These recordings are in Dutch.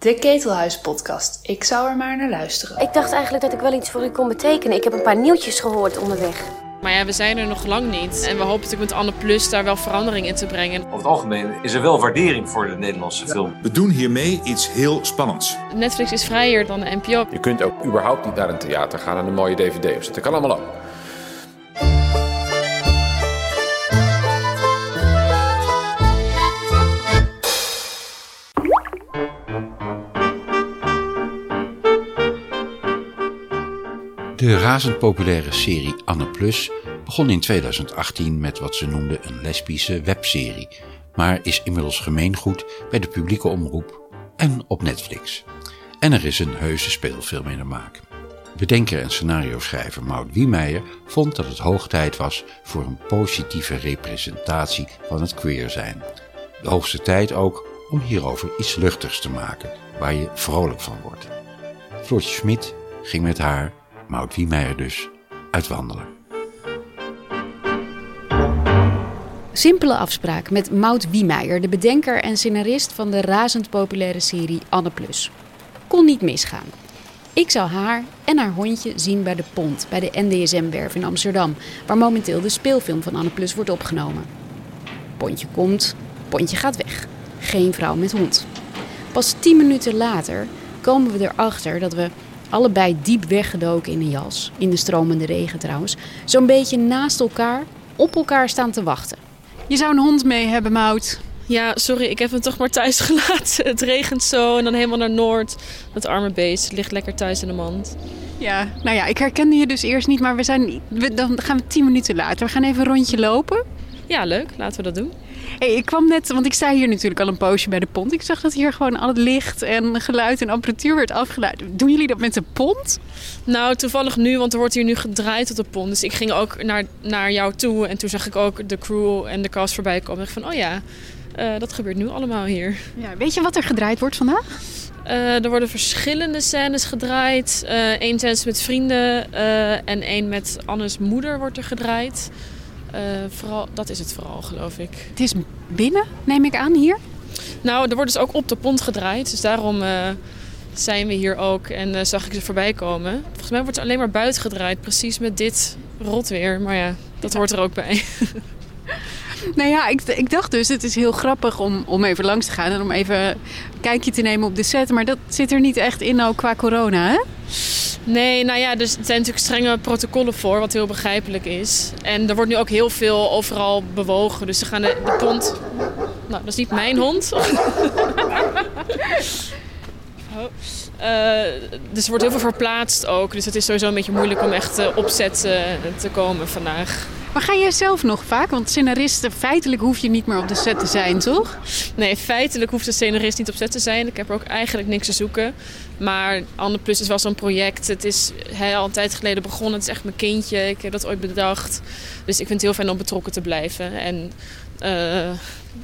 De Ketelhuis-podcast. Ik zou er maar naar luisteren. Ik dacht eigenlijk dat ik wel iets voor u kon betekenen. Ik heb een paar nieuwtjes gehoord onderweg. Maar ja, we zijn er nog lang niet. En we hopen natuurlijk met Anne Plus daar wel verandering in te brengen. Over het algemeen is er wel waardering voor de Nederlandse film. We doen hiermee iets heel spannends. Netflix is vrijer dan de NPO. Je kunt ook überhaupt niet naar een theater gaan en een mooie dvd opzetten. Dat kan allemaal ook. De razend populaire serie Anne Plus begon in 2018 met wat ze noemden een lesbische webserie, maar is inmiddels gemeengoed bij de publieke omroep en op Netflix. En er is een heuse speelfilm in de maak. Bedenker en scenario-schrijver Maud Wiemeijer vond dat het hoog tijd was voor een positieve representatie van het queer zijn. De hoogste tijd ook om hierover iets luchtigs te maken, waar je vrolijk van wordt. Floortje Smit ging met haar Maud Wiemeijer dus, uitwandelen. Simpele afspraak met Maud Wiemeijer, de bedenker en scenarist van de razend populaire serie Anne Plus. Kon niet misgaan. Ik zou haar en haar hondje zien bij de Pont, bij de NDSM-werf in Amsterdam, waar momenteel de speelfilm van Anne Plus wordt opgenomen. Pontje komt, Pontje gaat weg. Geen vrouw met hond. Pas tien minuten later komen we erachter dat we allebei diep weggedoken in een jas, in de stromende regen trouwens, zo'n beetje naast elkaar op elkaar staan te wachten. Je zou een hond mee hebben, Mout. Ja, sorry, ik heb hem toch maar thuis gelaten. Het regent zo en dan helemaal naar Noord. Dat arme beest ligt lekker thuis in de mand. Ja, nou ja, ik herkende je dus eerst niet, maar we zijn, we, dan gaan we tien minuten later. We gaan even een rondje lopen. Ja, leuk. Laten we dat doen. Hey, ik kwam net, want ik sta hier natuurlijk al een poosje bij de pont. Ik zag dat hier gewoon al het licht en geluid en apparatuur werd afgeleid. Doen jullie dat met de pont? Nou, toevallig nu, want er wordt hier nu gedraaid op de pont. Dus ik ging ook naar, naar jou toe en toen zag ik ook de crew en de cast voorbij komen. Ik van, oh ja, uh, dat gebeurt nu allemaal hier. Ja, weet je wat er gedraaid wordt vandaag? Uh, er worden verschillende scènes gedraaid. Eén uh, scène met vrienden en één met Annes moeder wordt er gedraaid. Uh, vooral, dat is het vooral, geloof ik. Het is binnen, neem ik aan, hier? Nou, er wordt dus ook op de pont gedraaid. Dus daarom uh, zijn we hier ook en uh, zag ik ze voorbij komen. Volgens mij wordt er alleen maar buiten gedraaid. Precies met dit rotweer. Maar ja, dat hoort er ook bij. Nou ja, ik, ik, dacht dus, het is heel grappig om, om even langs te gaan en om even een kijkje te nemen op de set. Maar dat zit er niet echt in ook qua corona, hè? Nee, nou ja, dus er zijn natuurlijk strenge protocollen voor, wat heel begrijpelijk is. En er wordt nu ook heel veel overal bewogen. Dus ze gaan de, de pont. Nou, dat is niet mijn hond. oh. Uh, dus er wordt heel veel verplaatst ook. Dus het is sowieso een beetje moeilijk om echt uh, op set uh, te komen vandaag. Maar ga jij zelf nog vaak? Want scenaristen, feitelijk hoef je niet meer op de set te zijn, toch? Nee, feitelijk hoeft de scenarist niet op set te zijn. Ik heb er ook eigenlijk niks te zoeken. Maar Anne Plus is wel zo'n project. Het is hij, al een tijd geleden begonnen. Het is echt mijn kindje. Ik heb dat ooit bedacht. Dus ik vind het heel fijn om betrokken te blijven. En uh,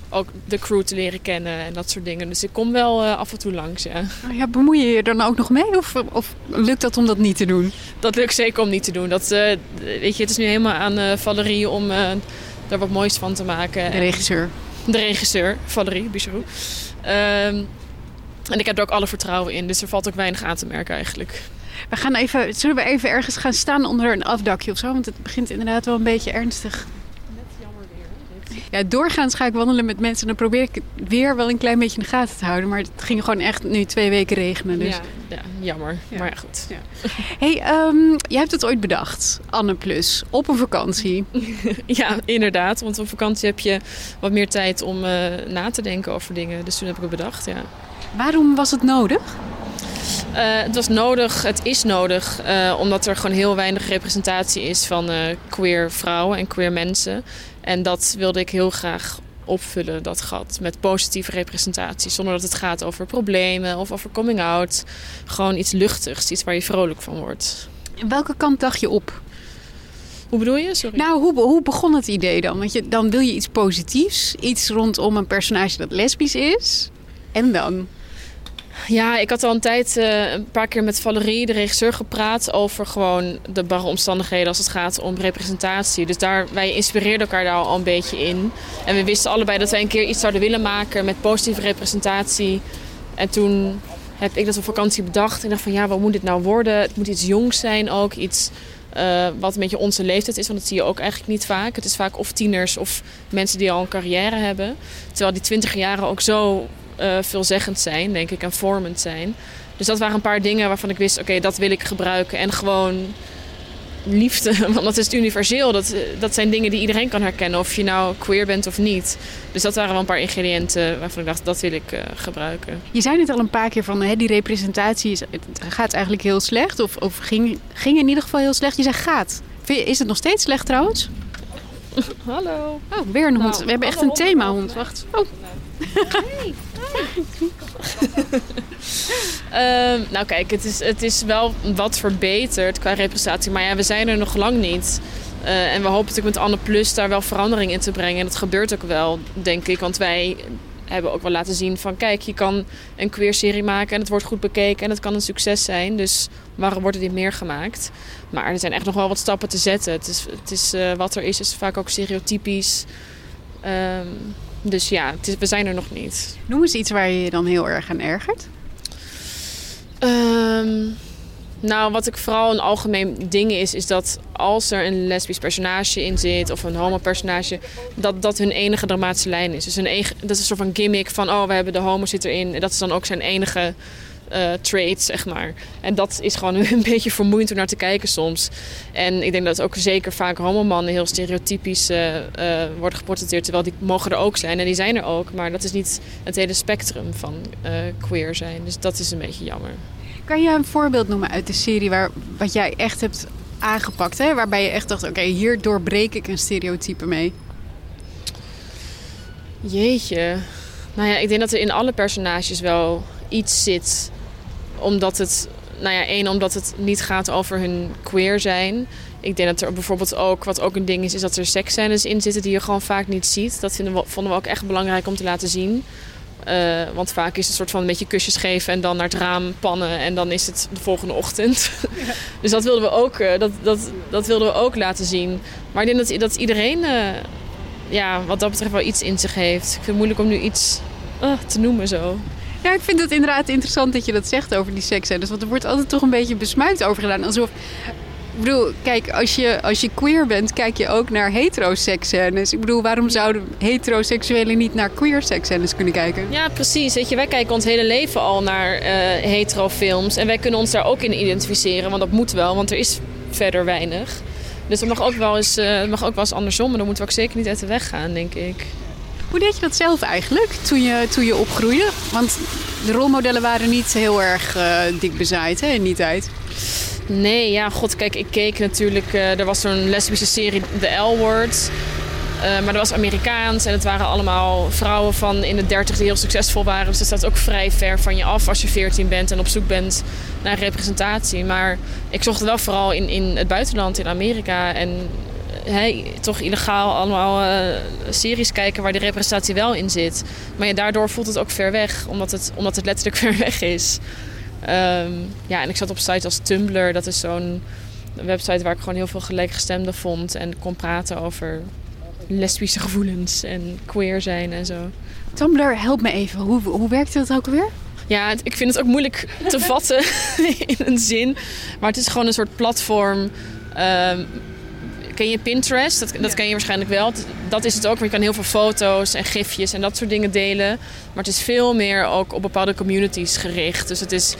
ook de crew te leren kennen en dat soort dingen. Dus ik kom wel uh, af en toe langs, ja. ja. Bemoei je je er dan ook nog mee? Of, of lukt dat om dat niet te doen? Dat lukt zeker om niet te doen. Dat, uh, weet je, het is nu helemaal aan Valerie om daar wat moois van te maken. De regisseur. De regisseur, Valerie Bichot. En ik heb er ook alle vertrouwen in, dus er valt ook weinig aan te merken eigenlijk. We gaan even, zullen we even ergens gaan staan onder een afdakje of zo? Want het begint inderdaad wel een beetje ernstig ja, doorgaans ga ik wandelen met mensen en dan probeer ik weer wel een klein beetje in de gaten te houden. Maar het ging gewoon echt nu twee weken regenen. Dus. Ja, ja jammer. Ja. Maar ja, goed. Ja. hey, um, jij hebt het ooit bedacht, Anne Plus, op een vakantie. ja, inderdaad. Want op vakantie heb je wat meer tijd om uh, na te denken over dingen. Dus toen heb ik het bedacht, ja. Waarom was het nodig? Uh, het was nodig, het is nodig, uh, omdat er gewoon heel weinig representatie is van uh, queer vrouwen en queer mensen. En dat wilde ik heel graag opvullen, dat gat, met positieve representatie. Zonder dat het gaat over problemen of over coming out. Gewoon iets luchtigs, iets waar je vrolijk van wordt. En welke kant dacht je op? Hoe bedoel je? Sorry. Nou, hoe, hoe begon het idee dan? Want je, dan wil je iets positiefs, iets rondom een personage dat lesbisch is. En dan? Ja, ik had al een tijd uh, een paar keer met Valerie, de regisseur, gepraat over gewoon de barre omstandigheden als het gaat om representatie. Dus daar, wij inspireerden elkaar daar al een beetje in. En we wisten allebei dat wij een keer iets zouden willen maken met positieve representatie. En toen heb ik dat op vakantie bedacht. En dacht van ja, wat moet dit nou worden? Het moet iets jongs zijn ook. Iets uh, wat een beetje onze leeftijd is. Want dat zie je ook eigenlijk niet vaak. Het is vaak of tieners of mensen die al een carrière hebben. Terwijl die twintig jaren ook zo uh, veelzeggend zijn, denk ik, en vormend zijn. Dus dat waren een paar dingen waarvan ik wist, oké, dat wil ik gebruiken. En gewoon liefde, want dat is universeel. Dat, dat zijn dingen die iedereen kan herkennen, of je nou queer bent of niet. Dus dat waren wel een paar ingrediënten waarvan ik dacht, dat wil ik uh, gebruiken. Je zei het al een paar keer van, hè, die representatie is, gaat eigenlijk heel slecht. Of, of ging, ging in ieder geval heel slecht. Je zei gaat. Is het nog steeds slecht trouwens? Hallo. Oh, weer een hond. Nou, We hebben echt een themahond. Wacht. Oh. Um, nou kijk, het is, het is wel wat verbeterd qua representatie. Maar ja, we zijn er nog lang niet. Uh, en we hopen natuurlijk met Anne Plus daar wel verandering in te brengen. En dat gebeurt ook wel, denk ik. Want wij hebben ook wel laten zien van... kijk, je kan een queer serie maken en het wordt goed bekeken... en het kan een succes zijn. Dus waarom wordt er niet meer gemaakt? Maar er zijn echt nog wel wat stappen te zetten. Het is, het is, uh, wat er is, is vaak ook stereotypisch... Um, dus ja, het is, we zijn er nog niet. Noem eens iets waar je je dan heel erg aan ergert. Um, nou, wat ik vooral een algemeen ding is, is dat als er een lesbisch personage in zit of een homo personage, dat dat hun enige dramatische lijn is. Dus eigen, dat is een soort van gimmick van, oh, we hebben de homo zit erin. En dat is dan ook zijn enige uh, trait, zeg maar. En dat is gewoon een beetje vermoeiend om naar te kijken soms. En ik denk dat ook zeker vaak homomannen heel stereotypisch uh, uh, worden geportretteerd. Terwijl die mogen er ook zijn en die zijn er ook. Maar dat is niet het hele spectrum van queer zijn. Dus dat is een beetje jammer. Kan je een voorbeeld noemen uit de serie waar, wat jij echt hebt aangepakt? Hè? Waarbij je echt dacht, oké, okay, hier doorbreek ik een stereotype mee. Jeetje. Nou ja, ik denk dat er in alle personages wel iets zit omdat het, nou ja, één, omdat het niet gaat over hun queer zijn. Ik denk dat er bijvoorbeeld ook, wat ook een ding is, is dat er seksscènes in zitten die je gewoon vaak niet ziet. Dat vinden we, vonden we ook echt belangrijk om te laten zien. Uh, want vaak is het een soort van een beetje kusjes geven en dan naar het raam pannen en dan is het de volgende ochtend. Ja. dus dat wilden we ook, uh, dat, dat, dat wilden we ook laten zien. Maar ik denk dat, dat iedereen uh, ja, wat dat betreft wel iets in zich heeft. Ik vind het moeilijk om nu iets te noemen zo. Ja, ik vind het inderdaad interessant dat je dat zegt over die seksscènes. Want er wordt altijd toch een beetje besmuikt over gedaan. Alsof... Ik bedoel, kijk, als je, als je queer bent, kijk je ook naar heteroseksscènes. Ik bedoel, waarom zouden heteroseksuelen niet naar queer seksscènes kunnen kijken? Ja, precies. Weet je, wij kijken ons hele leven al naar uh, heterofilms. En wij kunnen ons daar ook in identificeren, want dat moet wel, want er is verder weinig. Dus het mag ook wel eens, uh, mag ook wel eens andersom, maar dan moeten we ook zeker niet uit de weg gaan, denk ik. Hoe deed je dat zelf eigenlijk toen je, toen je opgroeide? Want de rolmodellen waren niet heel erg uh, dik bezaaid hè, in die tijd. Nee, ja, god, kijk, ik keek natuurlijk. Uh, er was zo'n lesbische serie, The L-Word. Uh, maar dat was Amerikaans en het waren allemaal vrouwen van in de dertig die heel succesvol waren. Dus dat staat ook vrij ver van je af als je 14 bent en op zoek bent naar representatie. Maar ik zocht het wel vooral in, in het buitenland, in Amerika. En hey, toch illegaal allemaal uh, series kijken waar die representatie wel in zit. Maar ja, daardoor voelt het ook ver weg, omdat het, omdat het letterlijk ver weg is. Um, ja, en ik zat op sites als Tumblr. Dat is zo'n website waar ik gewoon heel veel gelijkgestemden vond. En kon praten over lesbische gevoelens en queer zijn en zo. Tumblr, help me even. Hoe, hoe werkte dat ook weer? Ja, ik vind het ook moeilijk te vatten in een zin. Maar het is gewoon een soort platform... Um, Ken je Pinterest? Dat, dat ken je waarschijnlijk wel. Dat is het ook, maar je kan heel veel foto's en gifjes en dat soort dingen delen. Maar het is veel meer ook op bepaalde communities gericht. Dus het is,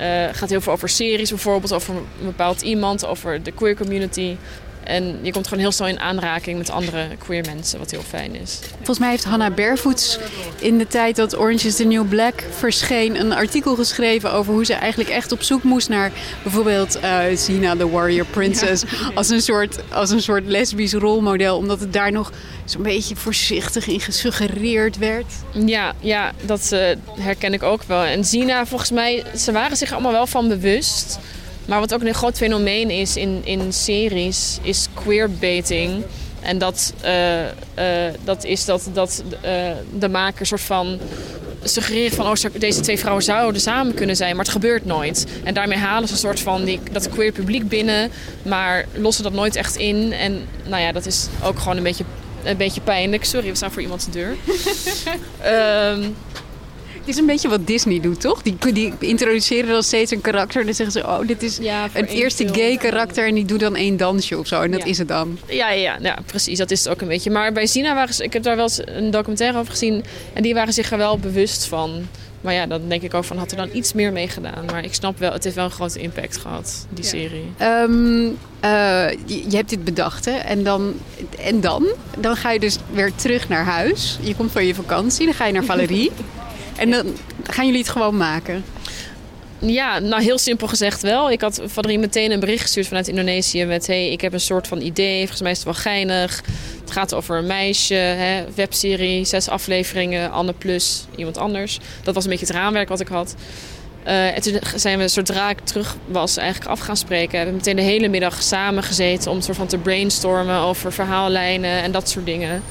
uh, gaat heel veel over series bijvoorbeeld, over een bepaald iemand, over de queer community. En je komt gewoon heel snel in aanraking met andere queer mensen, wat heel fijn is. Volgens mij heeft Hannah Barefoots in de tijd dat Orange is the New Black verscheen... een artikel geschreven over hoe ze eigenlijk echt op zoek moest naar... bijvoorbeeld uh, Sina the Warrior Princess als, een soort, als een soort lesbisch rolmodel. Omdat het daar nog zo'n beetje voorzichtig in gesuggereerd werd. Ja, ja dat uh, herken ik ook wel. En Sina, volgens mij, ze waren zich allemaal wel van bewust... Maar wat ook een groot fenomeen is in, in series, is queerbaiting. En dat, uh, uh, dat is dat, dat uh, de maker soort van suggereren van... oh, deze twee vrouwen zouden samen kunnen zijn, maar het gebeurt nooit. En daarmee halen ze een soort van die, dat queer publiek binnen... maar lossen dat nooit echt in. En nou ja, dat is ook gewoon een beetje, een beetje pijnlijk. Sorry, we staan voor iemands deur. um, Het is een beetje wat Disney doet, toch? Die, die introduceren dan steeds een karakter en dan zeggen ze... oh, dit is Ja, één eerste film. gay karakter en die doet dan één dansje of zo. En dat Ja. is het dan. Ja, ja, ja, precies. Dat is het ook een beetje. Maar bij Zina waren ze... Ik heb daar wel eens een documentaire over gezien. En die waren zich er wel bewust van. Maar ja, dan denk ik ook van... Had er dan iets meer mee gedaan. Maar ik snap wel... Het heeft wel een grote impact gehad, die serie. Ehm, eh, je, je hebt dit bedacht, hè? En dan, en dan? Dan ga je dus weer terug naar huis. Je komt van je vakantie, dan ga je naar Valerie. en dan gaan jullie het gewoon maken. Ja, nou heel simpel gezegd wel. Ik had Valerie meteen een bericht gestuurd vanuit Indonesië met... hey, ik heb een soort van idee, volgens mij is het wel geinig. Het gaat over een meisje, hè, webserie, zes afleveringen, Anne plus iemand anders. Dat was een beetje het raamwerk wat ik had. Eh, en toen zijn we, zodra ik terug was, eigenlijk af gaan spreken. We hebben meteen de hele middag samen gezeten om soort van te brainstormen over verhaallijnen en dat soort dingen.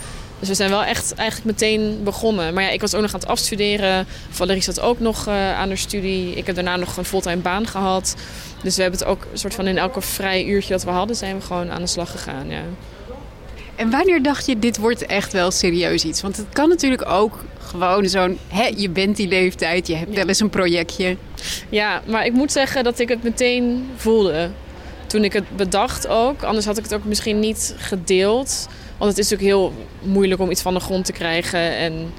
Dus we zijn wel echt eigenlijk meteen begonnen. Maar ja, ik was ook nog aan het afstuderen. Valerie zat ook nog eh, aan haar studie. Ik heb daarna nog een fulltime baan gehad. Dus we hebben het ook een soort van in elke vrij uurtje dat we hadden, zijn we gewoon aan de slag gegaan. Ja. En wanneer dacht je, dit wordt echt wel serieus iets? Want het kan natuurlijk ook gewoon zo'n... Hè, je bent die leeftijd, je hebt wel eens een projectje. Ja, maar ik moet zeggen dat ik het meteen voelde. Toen ik het bedacht ook. Anders had ik het ook misschien niet gedeeld. Want het is natuurlijk heel moeilijk om iets van de grond te krijgen. En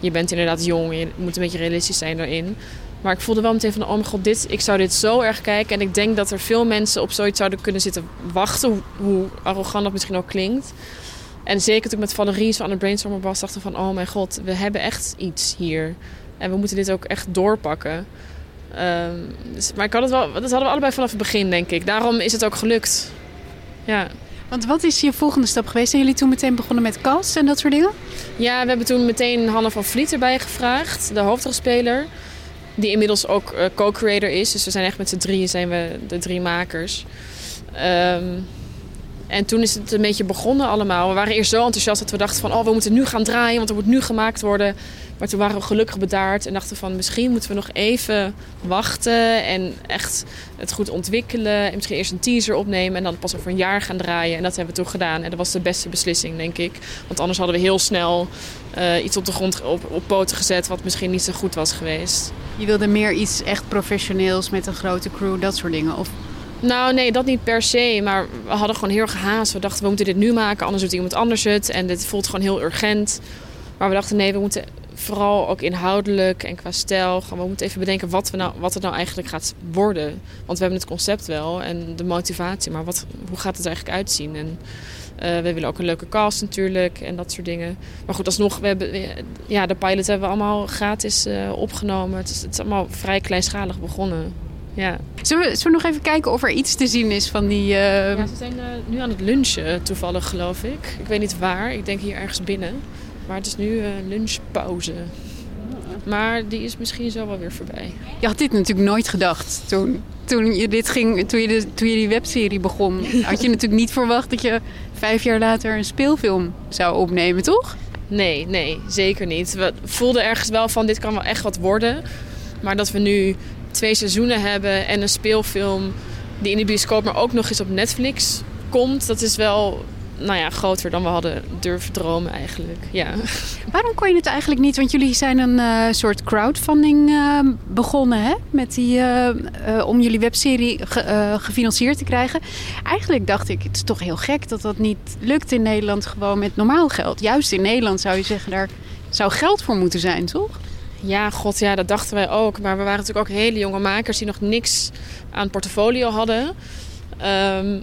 je bent inderdaad jong. Je moet een beetje realistisch zijn daarin. Maar ik voelde wel meteen van, oh mijn god, dit, ik zou dit zo erg kijken. En ik denk dat er veel mensen op zoiets zouden kunnen zitten wachten. Hoe, arrogant dat misschien ook klinkt. En zeker toen met Valerie zo aan het brainstormen was, dacht ik van, oh mijn god, we hebben echt iets hier. En we moeten dit ook echt doorpakken. Ehm, dus, maar ik had het wel, dat hadden we allebei vanaf het begin, denk ik. Daarom is het ook gelukt. Ja. Want wat is je volgende stap geweest? Zijn jullie toen meteen begonnen met cast en dat soort dingen? Ja, we hebben toen meteen Hanne van Vliet erbij gevraagd, de hoofdrolspeler. Die inmiddels ook eh, co-creator is. Dus we zijn echt met z'n drieën zijn we de drie makers. Ehm, en toen is het een beetje begonnen allemaal. We waren eerst zo enthousiast dat we dachten van... oh, we moeten nu gaan draaien, want er moet nu gemaakt worden. Maar toen waren we gelukkig bedaard en dachten van... misschien moeten we nog even wachten en echt het goed ontwikkelen. En misschien eerst een teaser opnemen en dan pas over een jaar gaan draaien. En dat hebben we toen gedaan. En dat was de beste beslissing, denk ik. Want anders hadden we heel snel eh, iets op de grond op, op poten gezet... wat misschien niet zo goed was geweest. Je wilde meer iets echt professioneels met een grote crew, dat soort dingen? Of Nou, nee, dat niet per se. Maar we hadden gewoon heel gehaast. We dachten, we moeten dit nu maken, anders doet iemand anders het. En dit voelt gewoon heel urgent. Maar we dachten, nee, we moeten vooral ook inhoudelijk en qua stijl... Gewoon, we moeten even bedenken wat, we nou, wat het nou eigenlijk gaat worden. Want we hebben het concept wel en de motivatie. Maar wat, hoe gaat het er eigenlijk uitzien? En eh, we willen ook een leuke cast natuurlijk en dat soort dingen. Maar goed, alsnog, we hebben, ja, de pilot hebben we allemaal gratis eh, opgenomen. Het is, het is allemaal vrij kleinschalig begonnen. Ja. Zullen we, zullen we nog even kijken of er iets te zien is van die... Ja, ze zijn eh, nu aan het lunchen toevallig, geloof ik. Ik weet niet waar. Ik denk hier ergens binnen. Maar het is nu eh, lunchpauze. Maar die is misschien zo wel weer voorbij. Je had dit natuurlijk nooit gedacht toen, toen, je, dit ging, toen, je de, toen je die webserie begon. Had je natuurlijk niet verwacht dat je vijf jaar later een speelfilm zou opnemen, toch? Nee, nee, zeker niet. We voelden ergens wel van dit kan wel echt wat worden. Maar dat we nu twee seizoenen hebben en een speelfilm die in de bioscoop, maar ook nog eens op Netflix komt, dat is wel nou ja, groter dan we hadden durven dromen eigenlijk. Ja. Waarom kon je het eigenlijk niet? Want jullie zijn een eh, soort crowdfunding eh, begonnen, hè? Met die, eh, om jullie webserie ge- gefinancierd te krijgen. Eigenlijk dacht ik, het is toch heel gek dat dat niet lukt in Nederland gewoon met normaal geld. Juist in Nederland zou je zeggen, daar zou geld voor moeten zijn, toch? Ja, god, ja, dat dachten wij ook. Maar we waren natuurlijk ook hele jonge makers die nog niks aan portfolio hadden. Ehm,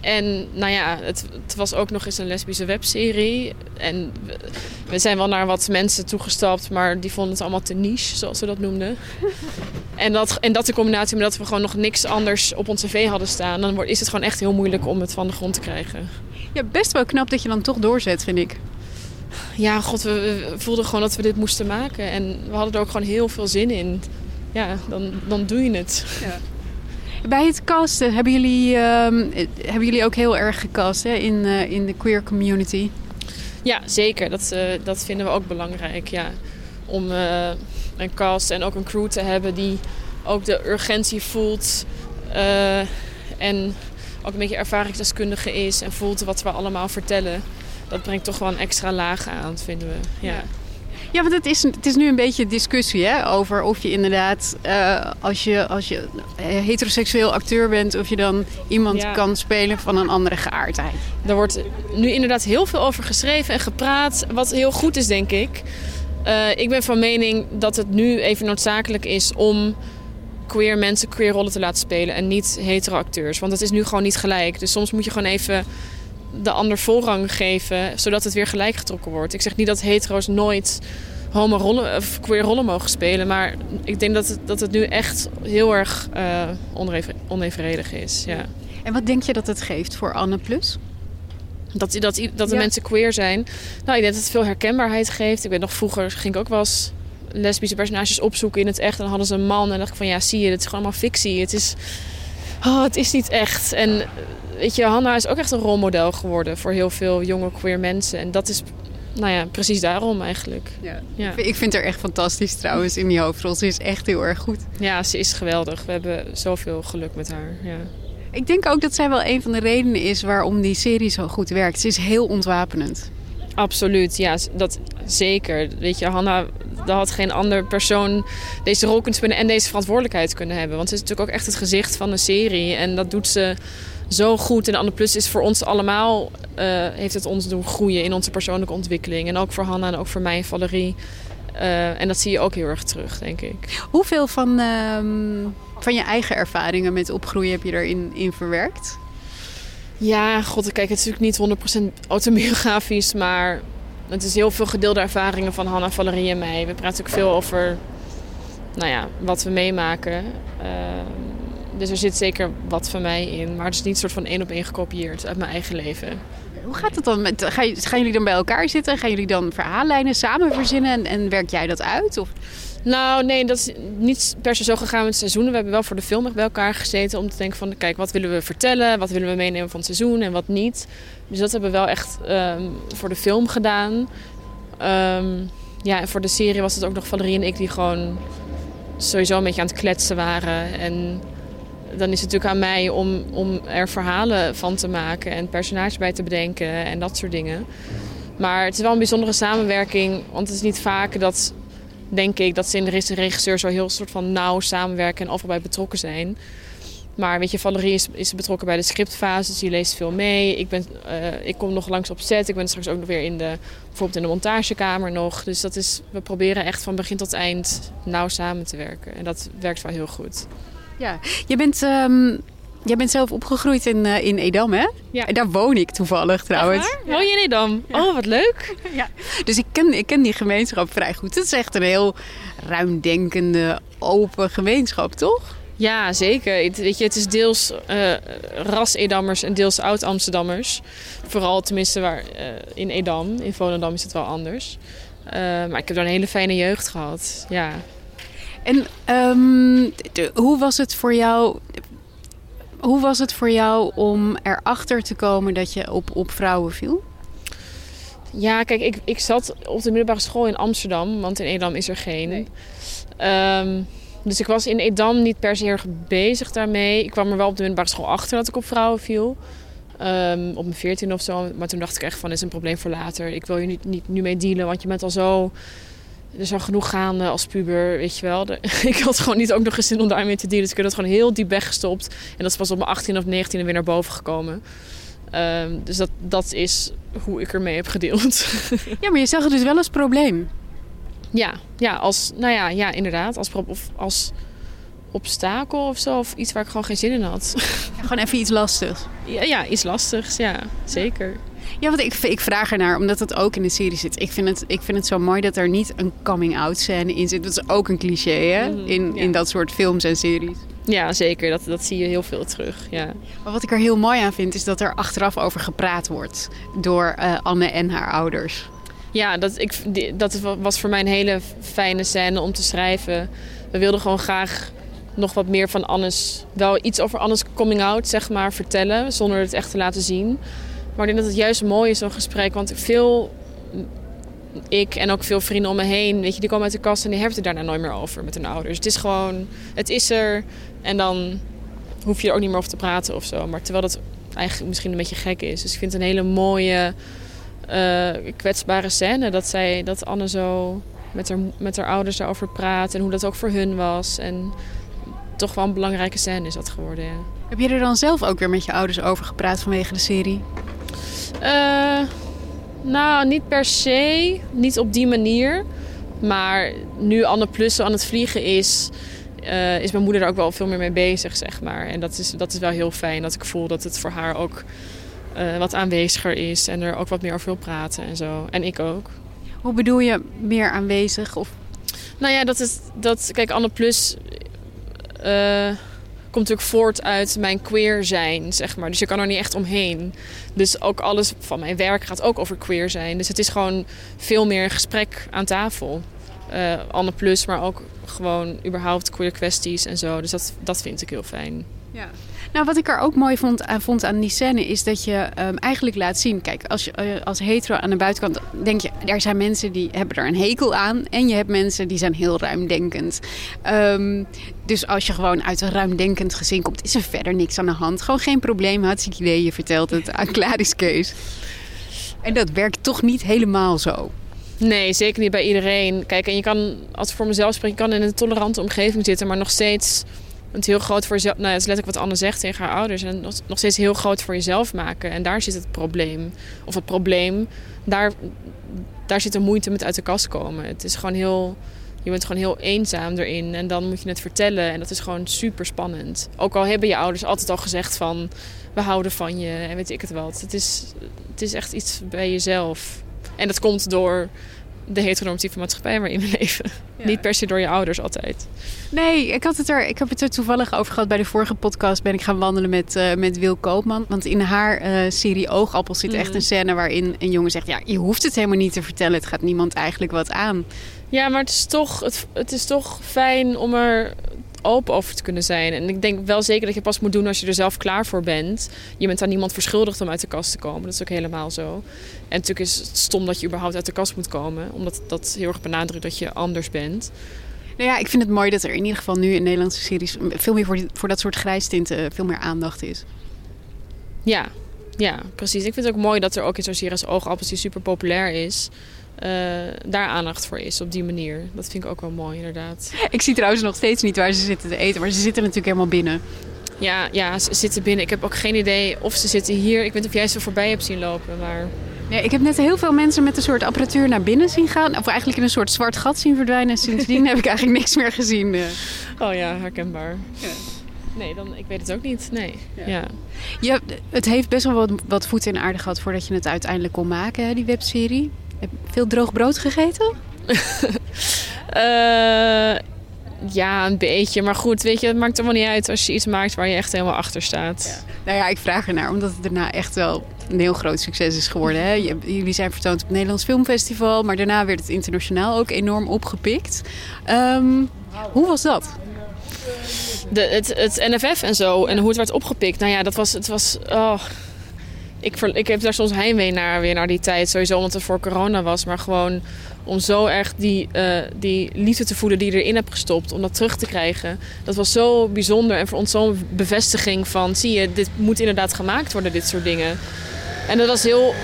en nou ja, het, het was ook nog eens een lesbische webserie. En we, zijn wel naar wat mensen toegestapt, maar die vonden het allemaal te niche, zoals ze dat noemden. en, dat, en dat in combinatie met dat we gewoon nog niks anders op ons cv hadden staan, dan is het gewoon echt heel moeilijk om het van de grond te krijgen. Ja, best wel knap dat je dan toch doorzet, vind ik. Ja, god, we, voelden gewoon dat we dit moesten maken. En we hadden er ook gewoon heel veel zin in. Ja, dan, dan doe je het. Bij het casten hebben jullie, ehm, hebben jullie ook heel erg gecast hè? In, eh, in de queer community. Ja, zeker. Dat, eh, dat vinden we ook belangrijk. Ja. Om eh, een cast en ook een crew te hebben die ook de urgentie voelt. en ook een beetje ervaringsdeskundige is en voelt wat we allemaal vertellen. Dat brengt toch wel een extra laag aan, vinden we. Ja. Ja, want het is, het is nu een beetje discussie hè, over of je inderdaad, uh, als je, als je heteroseksueel acteur bent, of je dan iemand Ja. kan spelen van een andere geaardheid. Er wordt nu inderdaad heel veel over geschreven en gepraat, wat heel goed is, denk ik. Eh, ik ben van mening dat het nu even noodzakelijk is om queer mensen queer rollen te laten spelen en niet hetero acteurs. Want het is nu gewoon niet gelijk. Dus soms moet je gewoon even de ander voorrang geven, zodat het weer gelijk getrokken wordt. Ik zeg niet dat hetero's nooit homo rollen of queer rollen mogen spelen, maar ik denk dat het, dat het nu echt heel erg oneven- onevenredig is. Ja. En wat denk je dat het geeft voor Anne Plus? Dat, dat, dat de Ja. mensen queer zijn. Nou, ik denk dat het veel herkenbaarheid geeft. Ik weet nog vroeger ging ik ook wel eens lesbische personages opzoeken in het echt. En dan hadden ze een man en dan dacht ik van ja, zie je, het is gewoon allemaal fictie. Het is, oh, het is niet echt. En eh, weet je, Hanna is ook echt een rolmodel geworden voor heel veel jonge queer mensen. En dat is, nou ja, precies daarom eigenlijk. Ja. Ja. Ik vind haar echt fantastisch trouwens in die hoofdrol. Ze is echt heel erg goed. Ja, ze is geweldig. We hebben zoveel geluk met haar. Ja. Ik denk ook dat zij wel een van de redenen is waarom die serie zo goed werkt. Ze is heel ontwapenend. Absoluut, ja, dat zeker. Weet je, Hanna, daar had geen ander persoon deze rol kunnen spelen en deze verantwoordelijkheid kunnen hebben. Want ze is natuurlijk ook echt het gezicht van de serie en dat doet ze zo goed. En Anne Plus is voor ons allemaal, eh, heeft het ons doen groeien in onze persoonlijke ontwikkeling. En ook voor Hanna en ook voor mij en Valerie. Eh, en dat zie je ook heel erg terug, denk ik. Hoeveel van, ehm, van je eigen ervaringen met opgroeien heb je erin in verwerkt? Ja, god, kijk, het is natuurlijk niet 100% autobiografisch, maar het is heel veel gedeelde ervaringen van Hanna, Valerie en mij. We praten ook veel over, nou ja, wat we meemaken. Ehm, dus er zit zeker wat van mij in, maar het is niet soort van één op één gekopieerd uit mijn eigen leven. Hoe gaat het dan? Met, gaan jullie dan bij elkaar zitten? Gaan jullie dan verhaallijnen samen verzinnen en, en werk jij dat uit? Of? Nou, nee, dat is niet per se zo gegaan met seizoenen. We hebben wel voor de film echt bij elkaar gezeten om te denken van... kijk, wat willen we vertellen? Wat willen we meenemen van het seizoen en wat niet? Dus dat hebben we wel echt ehm, voor de film gedaan. Ehm, ja, en voor de serie was het ook nog Valerie en ik die gewoon sowieso een beetje aan het kletsen waren. En dan is het natuurlijk aan mij om, om er verhalen van te maken en personages bij te bedenken en dat soort dingen. Maar het is wel een bijzondere samenwerking, want het is niet vaak dat denk ik dat scenarist en regisseur zo heel soort van nauw samenwerken en overal bij betrokken zijn. Maar weet je, Valerie is, is betrokken bij de scriptfase, dus die leest veel mee. Ik, ben, eh, ik kom nog langs op set. Ik ben straks ook nog weer in de, bijvoorbeeld in de montagekamer nog. Dus dat is, we proberen echt van begin tot eind nauw samen te werken. En dat werkt wel heel goed. Ja, je bent, ehm, jij bent zelf opgegroeid in, eh, in Edam, hè? Ja. En daar woon ik toevallig trouwens. Woon je in Edam? Oh, wat leuk. Dus ik ken, ik ken die gemeenschap vrij goed. Het is echt een heel ruimdenkende, open gemeenschap, toch? Ja, zeker. Het, weet je, het is deels eh ras-Edammers en deels oud-Amsterdammers. Vooral tenminste waar, eh, in Edam. In Volendam is het wel anders. Maar ik heb daar een hele fijne jeugd gehad. Ja. En ehm, de- hoe was het voor jou? Hoe was het voor jou om erachter te komen dat je op, op vrouwen viel? Ja, kijk, ik, ik zat op de middelbare school in Amsterdam, want in Edam is er geen. Ehm, dus ik was in Edam niet per se erg bezig daarmee. Ik kwam er wel op de middelbare school achter dat ik op vrouwen viel. Ehm, op mijn veertien of zo. Maar toen dacht ik echt van, dit is een probleem voor later. Ik wil je niet, niet nu mee dealen, want je bent al zo... Er al genoeg gaande als puber, weet je wel. Ik had gewoon niet ook nog eens zin om daarmee te dealen. Dus ik heb dat gewoon heel diep weggestopt. En dat is pas op mijn 18 of 19 weer naar boven gekomen. Ehm, dus dat, dat is hoe ik ermee heb gedeeld. Ja, maar je zag het dus wel als probleem. ja, ja, als, nou ja, ja, inderdaad. Als, of als obstakel of zo. Of iets waar ik gewoon geen zin in had. Ja, gewoon even iets lastigs. ja, ja, iets lastigs. Ja, zeker. Ja, want ik, ik vraag ernaar, omdat het ook in de serie zit. Ik vind, het, ik vind het zo mooi dat er niet een coming-out scène in zit. Dat is ook een cliché, hè? Mhm, In, ja. in dat soort films en series. Ja, zeker. Dat, dat zie je heel veel terug. Ja. Maar wat ik er heel mooi aan vind, is dat er achteraf over gepraat wordt. Door eh, Anne en haar ouders. Ja, dat, ik, dat was voor mij een hele fijne scène om te schrijven. We wilden gewoon graag nog wat meer van Annes... Wel iets over Annes coming out, zeg maar, vertellen. Zonder het echt te laten zien. Maar ik denk dat het juist mooi is, zo'n gesprek. Want veel... Ik en ook veel vrienden om me heen, weet je, die komen uit de kast en die hebben het daarna nooit meer over met hun ouders. Het is gewoon, het is er en dan hoef je er ook niet meer over te praten of zo. Maar terwijl dat eigenlijk misschien een beetje gek is. Dus ik vind het een hele mooie, eh, kwetsbare scène dat, zij, dat Anne zo met haar, met haar ouders daarover praat en hoe dat ook voor hun was. En toch wel een belangrijke scène is dat geworden. Ja. Heb je er dan zelf ook weer met je ouders over gepraat vanwege de serie? Uh, nou, niet per se. Niet op die manier. Maar nu Anne Plus aan het vliegen is, uh, is mijn moeder er ook wel veel meer mee bezig, zeg maar. En dat is, dat is wel heel fijn, dat ik voel dat het voor haar ook uh, wat aanweziger is. En er ook wat meer over wil praten en zo. En ik ook. Hoe bedoel je meer aanwezig? Of... Nou ja, dat is, dat, kijk, Anne Plus uh, komt natuurlijk voort uit mijn queer zijn, zeg maar. Dus je kan er niet echt omheen. Dus ook alles van mijn werk gaat ook over queer zijn. Dus het is gewoon veel meer gesprek aan tafel. Uh, Anne Plus, maar ook gewoon überhaupt queer kwesties en zo. Dus dat, dat vind ik heel fijn. Ja. Nou, wat ik er ook mooi vond, aan, vond aan die is dat je um, eigenlijk laat zien. Kijk, als je uh, als hetero aan de buitenkant denk je, er zijn mensen die hebben er een hekel aan. En je hebt mensen die zijn heel ruimdenkend. Um, dus als je gewoon uit een ruimdenkend gezin komt, is er verder niks aan de hand. Gewoon geen probleem, hartstikke idee. Je vertelt het aan Clarice Kees. En dat werkt toch niet helemaal zo. Nee, zeker niet bij iedereen. Kijk, en je kan, als ik voor mezelf spreek, je kan in een tolerante omgeving zitten, maar nog steeds het heel groot voor jezelf. Nou, dat is letterlijk wat Anne zegt tegen haar ouders. En nog steeds heel groot voor jezelf maken. En daar zit het probleem. Of het probleem, daar, daar zit de moeite met uit de kast komen. Het is gewoon heel. Je bent gewoon heel eenzaam erin. En dan moet je het vertellen. En dat is gewoon super spannend. Ook al hebben je ouders altijd al gezegd van. We houden van je en weet ik het wat. Het is, het is echt iets bij jezelf. En dat komt door de heteronormatieve maatschappij waarin we leven. Ja. Niet per se door je ouders altijd. Nee, ik, had het er, ik heb het er toevallig over gehad. Bij de vorige podcast ben ik gaan wandelen met, uh, met Wil Koopman. Want in haar uh, serie Oogappel zit echt een scène waarin een jongen zegt... ja, je hoeft het helemaal niet te vertellen. Het gaat niemand eigenlijk wat aan. Ja, maar het is toch, het, het is toch fijn om er open over te kunnen zijn. En ik denk wel zeker dat je pas moet doen als je er zelf klaar voor bent. Je bent aan niemand verschuldigd om uit de kast te komen. Dat is ook helemaal zo. En natuurlijk is het stom dat je überhaupt uit de kast moet komen. Omdat dat heel erg benadrukt dat je anders bent. Nou ja, ik vind het mooi dat er in ieder geval nu in Nederlandse series... veel meer voor, die, voor dat soort grijstinten veel meer aandacht is. Ja, ja, precies. Ik vind het ook mooi dat er ook in zo'n serie als Oogappels... die super populair is... Uh, daar aandacht voor is op die manier. Dat vind ik ook wel mooi, inderdaad. Ik zie trouwens nog steeds niet waar ze zitten te eten, maar ze zitten natuurlijk helemaal binnen. Ja, ja, ze zitten binnen. Ik heb ook geen idee of ze zitten hier. Ik weet niet of jij ze voorbij hebt zien lopen, maar... Nee, ik heb net heel veel mensen met een soort apparatuur naar binnen zien gaan. Of eigenlijk in een soort zwart gat zien verdwijnen. Sindsdien heb ik eigenlijk niks meer gezien. Oh ja, herkenbaar. Ja. Nee, dan, ik weet het ook niet. Nee. Ja. ja. Je, het heeft best wel wat, wat voeten in aarde gehad voordat je het uiteindelijk kon maken, hè, die webserie. Heb je veel droog brood gegeten? uh, ja, een beetje. Maar goed, weet je, het maakt allemaal niet uit als je iets maakt waar je echt helemaal achter staat. Ja. Nou ja, ik vraag ernaar, omdat het daarna echt wel een heel groot succes is geworden. Hè? Jullie zijn vertoond op het Nederlands Filmfestival, maar daarna werd het internationaal ook enorm opgepikt. Um, hoe was dat? De, het, het NFF en zo en hoe het werd opgepikt. Nou ja, dat was. Het was oh, ik, ik heb daar soms heimwee naar, weer naar die tijd. Sowieso omdat het voor corona was. Maar gewoon om zo erg die, uh, die liefde te voelen die je erin hebt gestopt. Om dat terug te krijgen. Dat was zo bijzonder. En voor ons zo'n bevestiging van... Zie je, dit moet inderdaad gemaakt worden, dit soort dingen. En dat was heel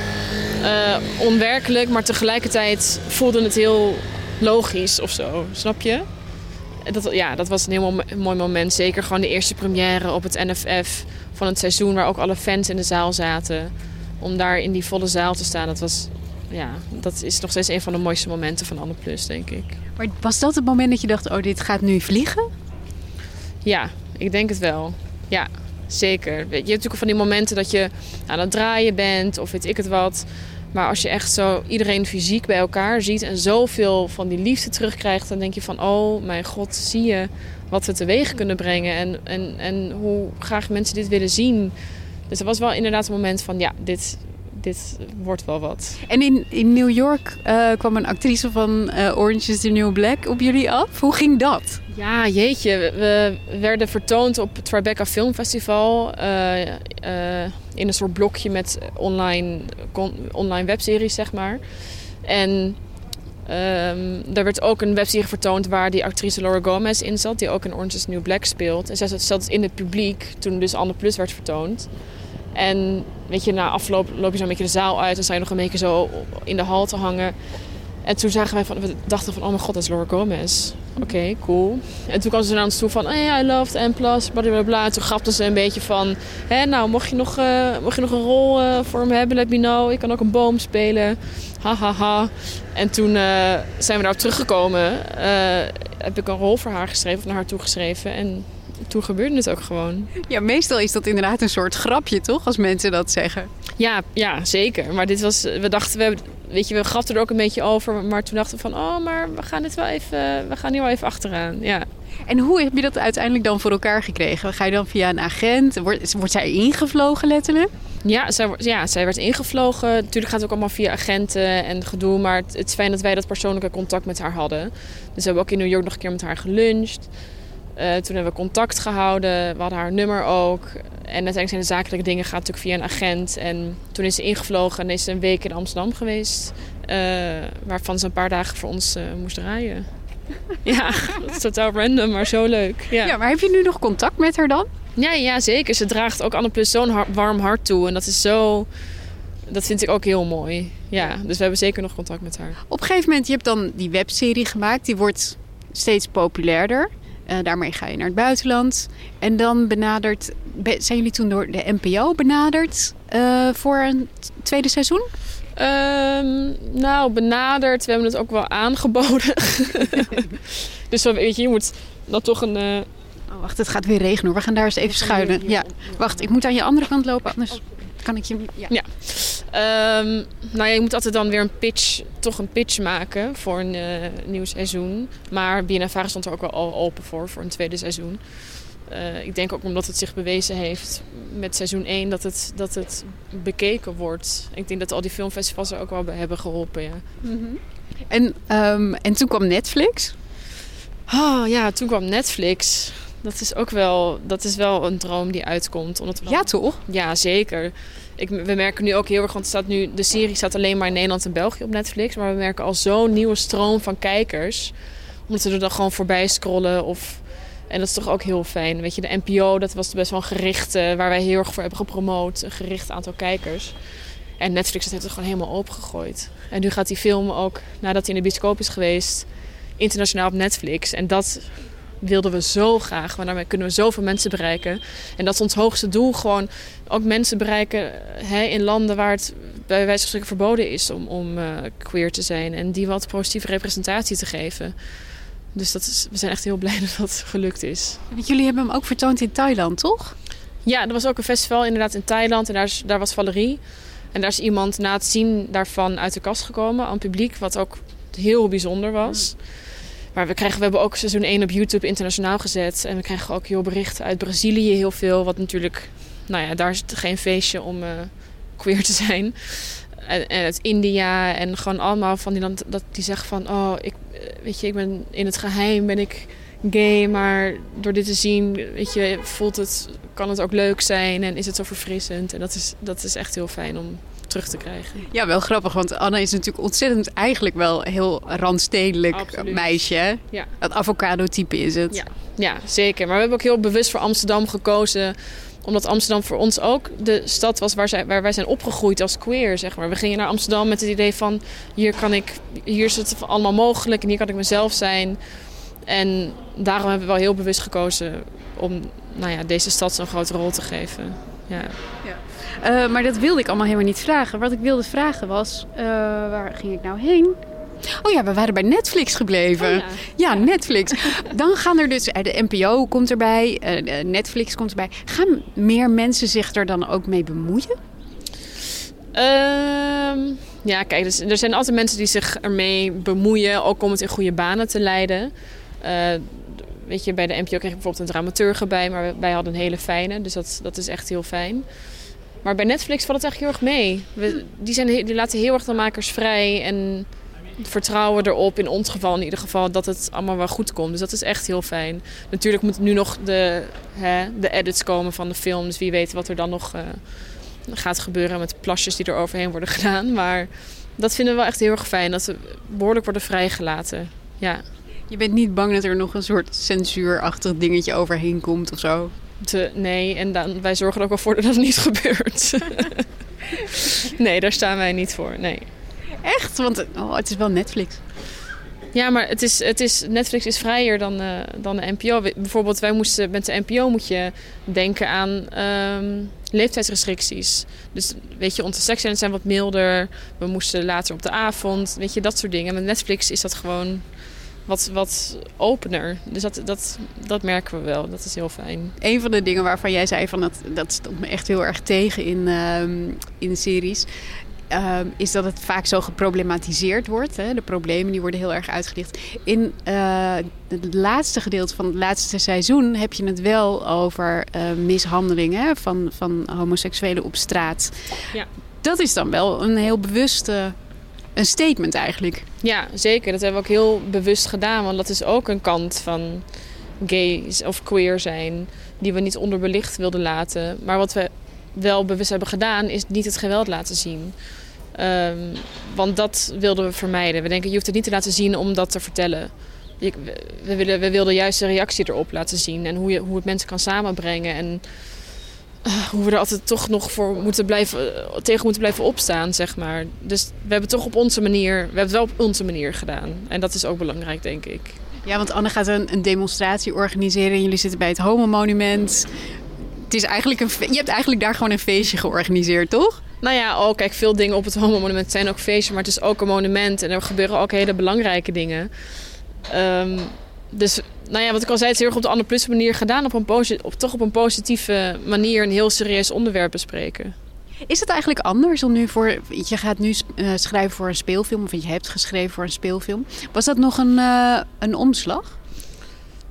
uh, onwerkelijk. Maar tegelijkertijd voelde het heel logisch of zo. Snap je? Dat, ja, dat was een heel mooi moment. Zeker gewoon de eerste première op het NFF van het seizoen waar ook alle fans in de zaal zaten. Om daar in die volle zaal te staan, dat, was, ja, dat is nog steeds een van de mooiste momenten van Anne Plus, denk ik. Maar was dat het moment dat je dacht, oh, dit gaat nu vliegen? Ja, ik denk het wel. Ja, zeker. Je hebt natuurlijk van die momenten dat je aan het draaien bent of weet ik het wat. Maar als je echt zo iedereen fysiek bij elkaar ziet en zoveel van die liefde terugkrijgt, dan denk je van, oh mijn god, zie je wat we teweeg kunnen brengen en, en, en hoe graag mensen dit willen zien. Dus er was wel inderdaad een moment van, ja, dit, dit wordt wel wat. En in, in New York uh, kwam een actrice van uh, Orange is the New Black op jullie af. Hoe ging dat? Ja, jeetje. We werden vertoond op het Tribeca Film Festival. Uh, in een soort blokje met online, online webseries, zeg maar. En Um, er werd ook een webserie vertoond waar die actrice Laura Gomez in zat, die ook in Orange is New Black speelt. En zij zat in het publiek toen dus Anne Plus werd vertoond. En weet je, na afloop loop je zo een beetje de zaal uit en sta je nog een beetje zo in de hal te hangen. En toen zagen wij van, we dachten van, oh mijn god, dat is Laura Gomez. Oké, cool. En toen kwam ze naar ons toe van, oh ja, I loved N+, bla bla bla. Toen grapte ze een beetje van, hè, nou, mocht je nog, uh, mocht je nog een rol uh, voor me hebben, let me know. Ik kan ook een boom spelen. Ha, ha, ha. En toen uh, zijn we daarop teruggekomen. heb ik een rol voor haar geschreven, of naar haar toegeschreven. En toen gebeurde het ook gewoon. Ja, meestal is dat inderdaad een soort grapje, toch? Als mensen dat zeggen. Ja, ja zeker. Maar dit was, we dachten, we weet je, we grapten er ook een beetje over. Maar toen dachten we van, oh, maar we gaan dit wel even, we gaan hier wel even achteraan. Ja. En hoe heb je dat uiteindelijk dan voor elkaar gekregen? Ga je dan via een agent? Wordt, wordt zij ingevlogen letterlijk? Ja zij, ja, zij werd ingevlogen. Natuurlijk gaat het ook allemaal via agenten en gedoe. Maar het, het is fijn dat wij dat persoonlijke contact met haar hadden. Dus we hebben ook in New York nog een keer met haar geluncht. Uh, toen hebben we contact gehouden. We hadden haar nummer ook. En uiteindelijk zijn de zakelijke dingen gaan natuurlijk via een agent. En toen is ze ingevlogen en is ze een week in Amsterdam geweest. Uh, waarvan ze een paar dagen voor ons uh, moest draaien. ja, dat is totaal random, maar zo leuk. Ja. ja, maar heb je nu nog contact met haar dan? Ja, ja zeker. Ze draagt ook Anne Plus zo'n warm hart toe. En dat is zo... Dat vind ik ook heel mooi. Ja, dus we hebben zeker nog contact met haar. Op een gegeven moment, je hebt dan die webserie gemaakt. Die wordt steeds populairder. Uh, daarmee ga je naar het buitenland. En dan benadert, zijn jullie toen door de NPO benaderd uh, voor een tweede seizoen? Um, nou, benaderd. We hebben het ook wel aangeboden. dus weet je, je moet dat toch een... Uh... Oh, wacht, het gaat weer regenen hoor. We gaan daar eens even schuilen. Ja, wacht, ik moet aan je andere kant lopen, anders kan ik je... Ja. ja. Um, nou ja, je moet altijd dan weer een pitch, toch een pitch maken voor een uh, nieuw seizoen. Maar BNNVARA stond er ook wel al open voor, voor een tweede seizoen. Uh, ik denk ook omdat het zich bewezen heeft met seizoen 1 dat het, dat het bekeken wordt. Ik denk dat al die filmfestivals er ook wel bij hebben geholpen, ja. Mm -hmm. en, um, en toen kwam Netflix? Oh ja, toen kwam Netflix. Dat is ook wel, dat is wel een droom die uitkomt. Omdat ja, toch? Ja, zeker. Ik, we merken nu ook heel erg, want staat nu, de serie staat alleen maar in Nederland en België op Netflix. Maar we merken al zo'n nieuwe stroom van kijkers. Omdat ze er dan gewoon voorbij scrollen. Of, en dat is toch ook heel fijn. Weet je, de NPO, dat was best wel een gericht, waar wij heel erg voor hebben gepromoot. Een gericht aantal kijkers. En Netflix heeft het gewoon helemaal opengegooid. En nu gaat die film ook, nadat hij in de bioscoop is geweest, internationaal op Netflix. En dat wilden we zo graag. Want daarmee kunnen we zoveel mensen bereiken. En dat is ons hoogste doel. Gewoon ook mensen bereiken hè, in landen waar het bij wijze van spreken verboden is om, om uh, queer te zijn. En die wat positieve representatie te geven. Dus dat is, we zijn echt heel blij dat dat gelukt is. Want jullie hebben hem ook vertoond in Thailand, toch? Ja, er was ook een festival inderdaad in Thailand. En daar, is, daar was Valerie. En daar is iemand na het zien daarvan uit de kast gekomen aan het publiek. Wat ook heel bijzonder was. Mm. Maar we, krijgen, we hebben ook seizoen 1 op YouTube internationaal gezet. En we krijgen ook heel berichten uit Brazilië heel veel. Wat natuurlijk, nou ja, daar is het geen feestje om uh, queer te zijn. En, en uit India en gewoon allemaal van die land dat die zeggen van... Oh, ik, weet je, ik ben in het geheim ben ik gay. Maar door dit te zien, weet je, voelt het, kan het ook leuk zijn. En is het zo verfrissend. En dat is, dat is echt heel fijn om terug te krijgen. Ja, wel grappig, want Anna is natuurlijk ontzettend eigenlijk wel heel randstedelijk Absoluut. meisje. Ja. Dat avocado-type is het. Ja. ja, zeker. Maar we hebben ook heel bewust voor Amsterdam gekozen omdat Amsterdam voor ons ook de stad was waar, zij, waar wij zijn opgegroeid als queer, zeg maar. We gingen naar Amsterdam met het idee van... hier, kan ik, hier is het allemaal mogelijk en hier kan ik mezelf zijn. En daarom hebben we wel heel bewust gekozen om nou ja, deze stad zo'n grote rol te geven. Ja. Uh, maar dat wilde ik allemaal helemaal niet vragen. Wat ik wilde vragen was, uh, waar ging ik nou heen? Oh ja, we waren bij Netflix gebleven. Oh ja. ja. Netflix. Dan gaan er dus, de NPO komt erbij, Netflix komt erbij. Gaan meer mensen zich er dan ook mee bemoeien? Ehm, ja, kijk, dus, er zijn altijd mensen die zich ermee bemoeien, ook om het in goede banen te leiden. weet je, bij de NPO kreeg je bijvoorbeeld een dramaturg erbij, maar wij hadden een hele fijne, dus dat, dat is echt heel fijn. Maar bij Netflix valt het eigenlijk heel erg mee. Die, zijn, die laten heel erg de makers vrij en vertrouwen erop, in ons geval in ieder geval, dat het allemaal wel goed komt. Dus dat is echt heel fijn. Natuurlijk moeten nu nog de, hè, de edits komen van de film. Dus wie weet wat er dan nog uh, gaat gebeuren met plasjes die er overheen worden gedaan. Maar dat vinden we wel echt heel erg fijn, dat ze behoorlijk worden vrijgelaten. Ja. Je bent niet bang dat er nog een soort censuurachtig dingetje overheen komt of zo? Te, nee, en dan, wij zorgen er ook wel voor dat dat niet gebeurt. nee, daar staan wij niet voor. Nee. Echt? Want oh, het is wel Netflix. Ja, maar het is, het is, Netflix is vrijer dan, uh, dan de NPO. Bijvoorbeeld, wij moesten met de NPO moet je denken aan um, leeftijdsrestricties. Dus weet je, onze seksscènes zijn wat milder. We moesten later op de avond, weet je, dat soort dingen. Met Netflix is dat gewoon wat, wat opener. Dus dat, dat, dat merken we wel. Dat is heel fijn. Een van de dingen waarvan jij zei van dat, dat stond me echt heel erg tegen in, uh, in de series. Uh, is dat het vaak zo geproblematiseerd wordt. Hè? De problemen die worden heel erg uitgelicht. In uh, het laatste gedeelte van het laatste seizoen heb je het wel over uh, mishandelingen van, van homoseksuelen op straat. Ja. Dat is dan wel een heel bewuste een statement eigenlijk. Ja, zeker. Dat hebben we ook heel bewust gedaan. Want dat is ook een kant van gay of queer zijn. Die we niet onderbelicht wilden laten. Maar wat we wel bewust hebben gedaan, is niet het geweld laten zien. Um, want dat wilden we vermijden. We denken, je hoeft het niet te laten zien om dat te vertellen. We, willen, we wilden juist de reactie erop laten zien. En hoe, je, hoe het mensen kan samenbrengen. En hoe we er altijd toch nog voor moeten blijven, tegen moeten blijven opstaan, zeg maar. Dus we hebben het toch op onze manier, we hebben het wel op onze manier gedaan. En dat is ook belangrijk, denk ik. Ja, want Anne gaat een, een demonstratie organiseren. Jullie zitten bij het Homo Monument. Het is eigenlijk een, je hebt eigenlijk daar gewoon een feestje georganiseerd, toch? Nou ja, oh, kijk, veel dingen op het Homo Monument zijn ook feestjes, maar het is ook een monument en er gebeuren ook hele belangrijke dingen. Um, dus nou ja, wat ik al zei, het is heel erg op de Anne Plus manier gedaan. Op een op, toch op een positieve manier een heel serieus onderwerp bespreken. Is het eigenlijk anders om nu voor... Je gaat nu uh, schrijven voor een speelfilm, of je hebt geschreven voor een speelfilm. Was dat nog een, uh, een omslag?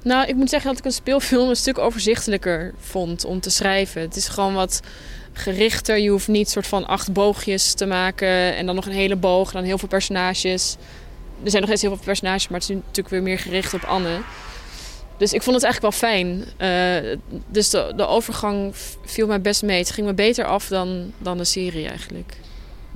Nou, ik moet zeggen dat ik een speelfilm een stuk overzichtelijker vond om te schrijven. Het is gewoon wat gerichter. Je hoeft niet soort van acht boogjes te maken en dan nog een hele boog, dan heel veel personages. Er zijn nog steeds heel veel personages, maar het is natuurlijk weer meer gericht op Anne. Dus ik vond het eigenlijk wel fijn. Uh, dus de, de overgang viel mij best mee. Het ging me beter af dan, dan de serie eigenlijk.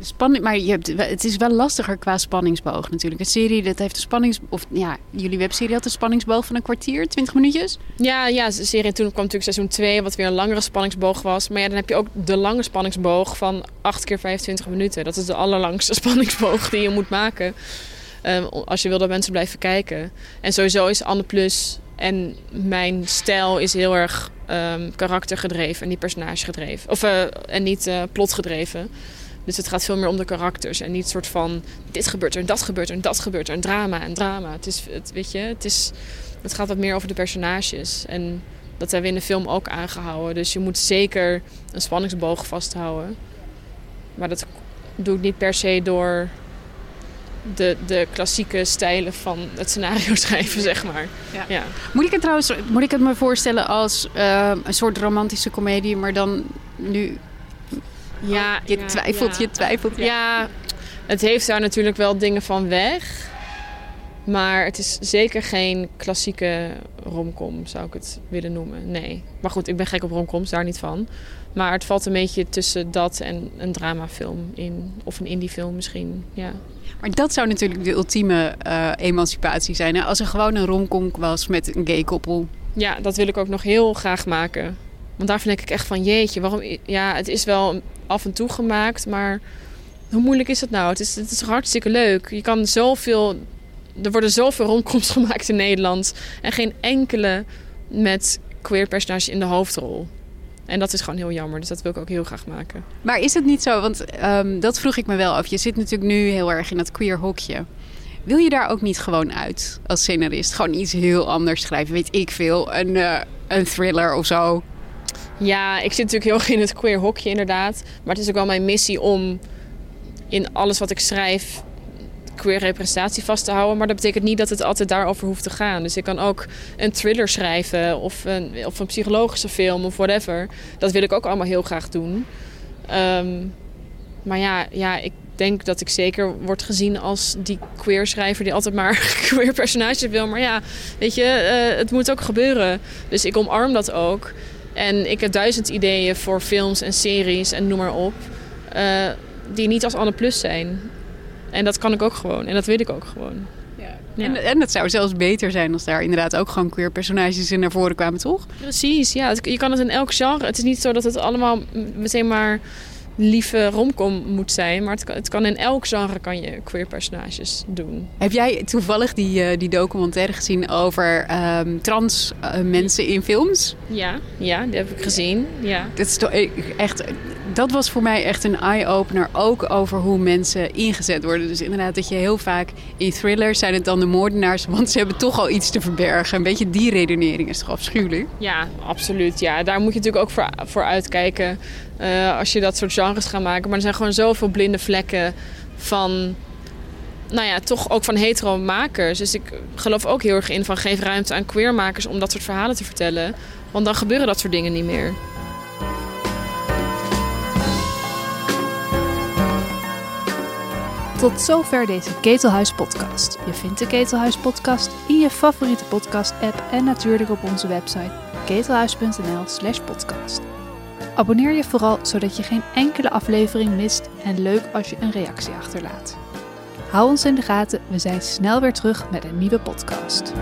Spanning, maar je hebt, het is wel lastiger qua spanningsboog natuurlijk. Een serie dat heeft een spannings... Of ja, jullie webserie had een spanningsboog van een kwartier, 20 minuutjes? Ja, ja, de serie toen kwam natuurlijk seizoen 2, wat weer een langere spanningsboog was. Maar ja, dan heb je ook de lange spanningsboog van 8 keer 25 minuten. Dat is de allerlangste spanningsboog die je moet maken. Um, als je wil dat mensen blijven kijken. En sowieso is Anne Plus en mijn stijl is heel erg um, karaktergedreven en niet personagegedreven. Of, uh, en niet uh, plotgedreven. Dus het gaat veel meer om de karakters. En niet soort van dit gebeurt er en dat gebeurt er en dat gebeurt er. Een drama en drama. Het, is, het, weet je, het, is, het gaat wat meer over de personages. En dat hebben we in de film ook aangehouden. Dus je moet zeker een spanningsboog vasthouden. Maar dat doe ik niet per se door de, de klassieke stijlen van het scenario schrijven, zeg maar. Ja. ja. Moet ik het trouwens moet ik het me voorstellen als uh, een soort romantische komedie, maar dan nu. Ja, oh, je twijfelt, ja. je twijfelt. Ja. ja, het heeft daar natuurlijk wel dingen van weg. Maar het is zeker geen klassieke romcom, zou ik het willen noemen. Nee. Maar goed, ik ben gek op romcoms, daar niet van. Maar het valt een beetje tussen dat en een dramafilm in. Of een indiefilm misschien, ja. Maar dat zou natuurlijk de ultieme uh, emancipatie zijn. Hè? Als er gewoon een romcom was met een gay koppel. Ja, dat wil ik ook nog heel graag maken. Want daar denk ik echt van, jeetje, waarom... Ja, het is wel af en toe gemaakt, maar hoe moeilijk is dat nou? Het is, het is hartstikke leuk. Je kan zoveel... Er worden zoveel romcoms gemaakt in Nederland. En geen enkele met queer personages in de hoofdrol. En dat is gewoon heel jammer. Dus dat wil ik ook heel graag maken. Maar is het niet zo? Want um, dat vroeg ik me wel af. Je zit natuurlijk nu heel erg in dat queer hokje. Wil je daar ook niet gewoon uit als scenarist? Gewoon iets heel anders schrijven, weet ik veel. Een, uh, een thriller of zo. Ja, ik zit natuurlijk heel erg in het queer hokje inderdaad. Maar het is ook wel mijn missie om in alles wat ik schrijf queer representatie vast te houden. Maar dat betekent niet dat het altijd daarover hoeft te gaan. Dus ik kan ook een thriller schrijven of een, of een psychologische film of whatever. Dat wil ik ook allemaal heel graag doen. Um, maar ja, ja, ik denk dat ik zeker word gezien als die queer schrijver die altijd maar queer personages wil. Maar ja, weet je, uh, het moet ook gebeuren. Dus ik omarm dat ook. En ik heb duizend ideeën voor films en series en noem maar op. Uh, die niet als Anne Plus zijn. En dat kan ik ook gewoon. En dat wil ik ook gewoon. Ja. Ja. En, en het zou zelfs beter zijn als daar inderdaad ook gewoon queer personages in naar voren kwamen, toch? Precies, ja. Je kan het in elk genre. Het is niet zo dat het allemaal meteen maar lieve romcom moet zijn. Maar het kan, het kan in elk genre kan je queer personages doen. Heb jij toevallig die, uh, die documentaire gezien over um, trans uh, mensen in films? Ja, ja, die heb ik gezien. Ja. Dat, is toch echt, dat was voor mij echt een eye-opener. Ook over hoe mensen ingezet worden. Dus inderdaad dat je heel vaak in thrillers zijn het dan de moordenaars. Want ze hebben toch al iets te verbergen. Een beetje die redenering is toch afschuwelijk? Ja, absoluut. Ja, daar moet je natuurlijk ook voor, voor uitkijken. Uh, als je dat soort genres gaat maken. Maar er zijn gewoon zoveel blinde vlekken van... Nou ja, toch ook van hetero makers. Dus ik geloof ook heel erg in van geef ruimte aan queermakers om dat soort verhalen te vertellen. Want dan gebeuren dat soort dingen niet meer. Tot zover deze Ketelhuis podcast. Je vindt de Ketelhuis podcast in je favoriete podcast app en natuurlijk op onze website ketelhuis.nl/podcast. Abonneer je vooral zodat je geen enkele aflevering mist en leuk als je een reactie achterlaat. Hou ons in de gaten, we zijn snel weer terug met een nieuwe podcast.